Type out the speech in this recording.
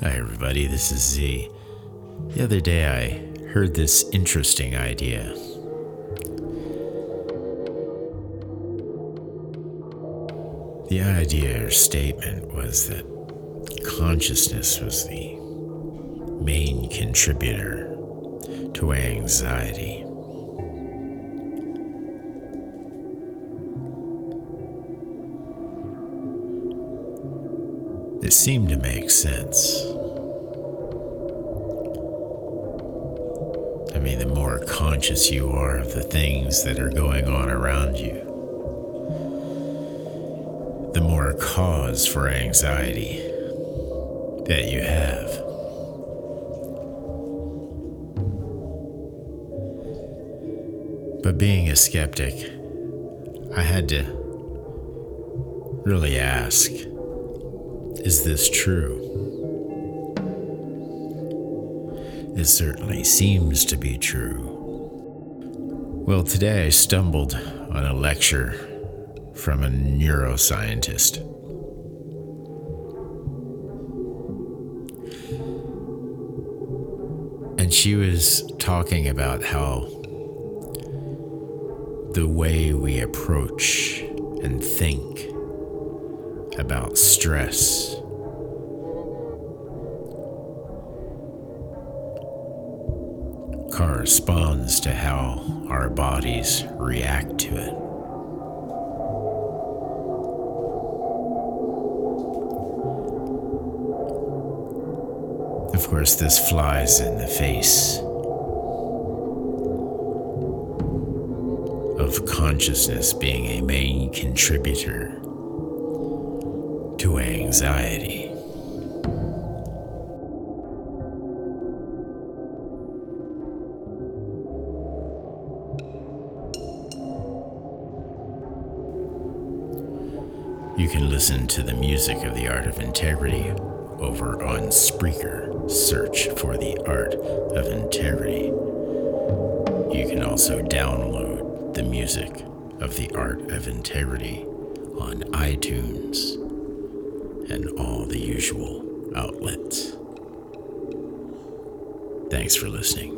Hi, everybody, this is Z. The other day I heard this interesting idea. The idea or statement was that consciousness was the main contributor to anxiety. It seemed to make sense. I mean, the more conscious you are of the things that are going on around you, the more cause for anxiety that you have. But being a skeptic, I had to really ask is this true? It certainly seems to be true. Well, today I stumbled on a lecture from a neuroscientist. And she was talking about how the way we approach and think about stress corresponds to how our bodies react to it. Of course, this flies in the face of consciousness being a main contributor to anxiety. You can listen to the music of the Art of Integrity over on Spreaker. Search for the Art of Integrity. You can also download the music of the Art of Integrity on iTunes and all the usual outlets. Thanks for listening.